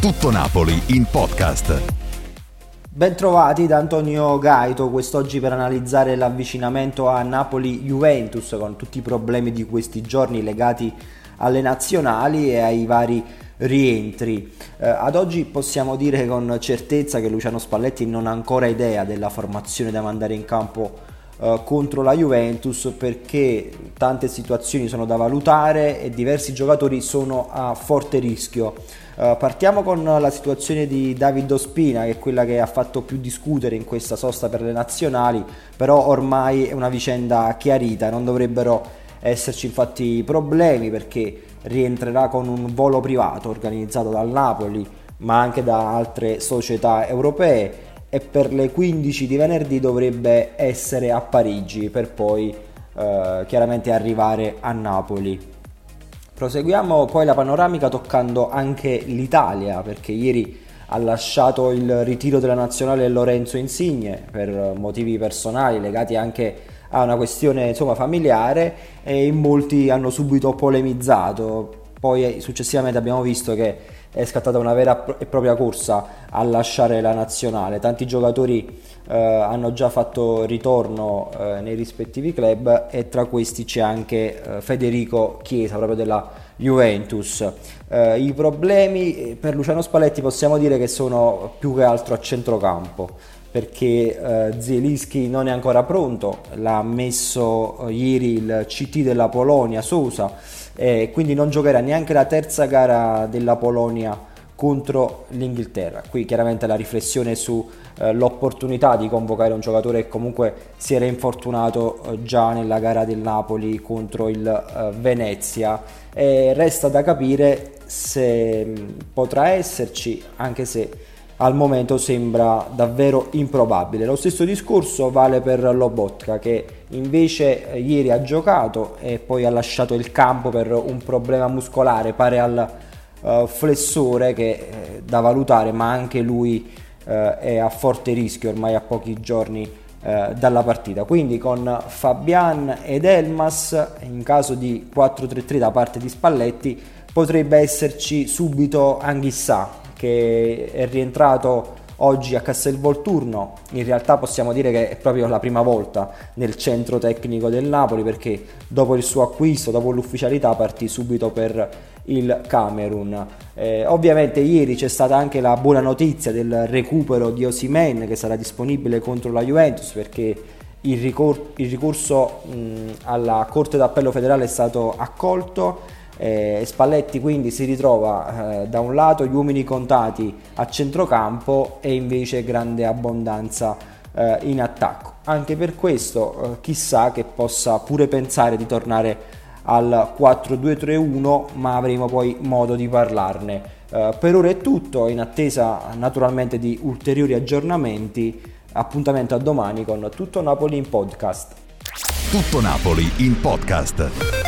Tutto Napoli in podcast. Bentrovati da Antonio Gaito quest'oggi per analizzare l'avvicinamento a Napoli-Juventus con tutti i problemi di questi giorni legati alle nazionali e ai vari rientri. Eh, ad oggi possiamo dire con certezza che Luciano Spalletti non ha ancora idea della formazione da mandare in campo eh, contro la Juventus perché tante situazioni sono da valutare e diversi giocatori sono a forte rischio. Uh, partiamo con la situazione di David Ospina, che è quella che ha fatto più discutere in questa sosta per le nazionali, però ormai è una vicenda chiarita, non dovrebbero esserci infatti problemi perché rientrerà con un volo privato organizzato dal Napoli, ma anche da altre società europee e per le 15 di venerdì dovrebbe essere a Parigi per poi uh, chiaramente arrivare a Napoli. Proseguiamo poi la panoramica toccando anche l'Italia, perché ieri ha lasciato il ritiro della nazionale Lorenzo Insigne per motivi personali legati anche a una questione insomma, familiare e in molti hanno subito polemizzato. Poi successivamente abbiamo visto che è scattata una vera e propria corsa a lasciare la nazionale. Tanti giocatori eh, hanno già fatto ritorno eh, nei rispettivi club e tra questi c'è anche eh, Federico Chiesa, proprio della Juventus. Eh, I problemi eh, per Luciano Spalletti possiamo dire che sono più che altro a centrocampo perché eh, Zielinski non è ancora pronto, l'ha messo eh, ieri il CT della Polonia, Sousa, e quindi non giocherà neanche la terza gara della Polonia contro l'Inghilterra. Qui chiaramente la riflessione sull'opportunità eh, di convocare un giocatore che comunque si era infortunato eh, già nella gara del Napoli contro il eh, Venezia resta da capire se mh, mm, potrà esserci anche se al momento sembra davvero improbabile. Lo stesso discorso vale per Lobotka che invece eh, ieri ha giocato e poi ha lasciato il campo per un problema muscolare pare al uh, flessore che è eh, da valutare ma anche lui uh, è a forte rischio ormai a pochi giorni uh, dalla partita. Quindi con Fabian ed Elmas in caso di 4-3-3 da parte di Spalletti potrebbe esserci subito Anghissà che è rientrato oggi a Castelvolturno, in realtà possiamo dire che è proprio la prima volta nel centro tecnico del Napoli perché dopo il suo acquisto, dopo l'ufficialità partì subito per il Camerun. Eh, ovviamente ieri c'è stata anche la buona notizia del recupero di Osimen che sarà disponibile contro la Juventus perché il, ricor- il ricorso mh, alla Corte d'Appello federale è stato accolto eh, Spalletti quindi si ritrova eh, da un lato gli uomini contati a centrocampo e invece grande abbondanza eh, in attacco. Anche per questo eh, chissà che possa pure pensare di tornare al 4-2-3-1 ma avremo poi modo di parlarne. Uh, per ora è tutto, in attesa naturalmente di ulteriori aggiornamenti. Appuntamento a domani con Tutto Napoli in podcast. Tutto Napoli in podcast.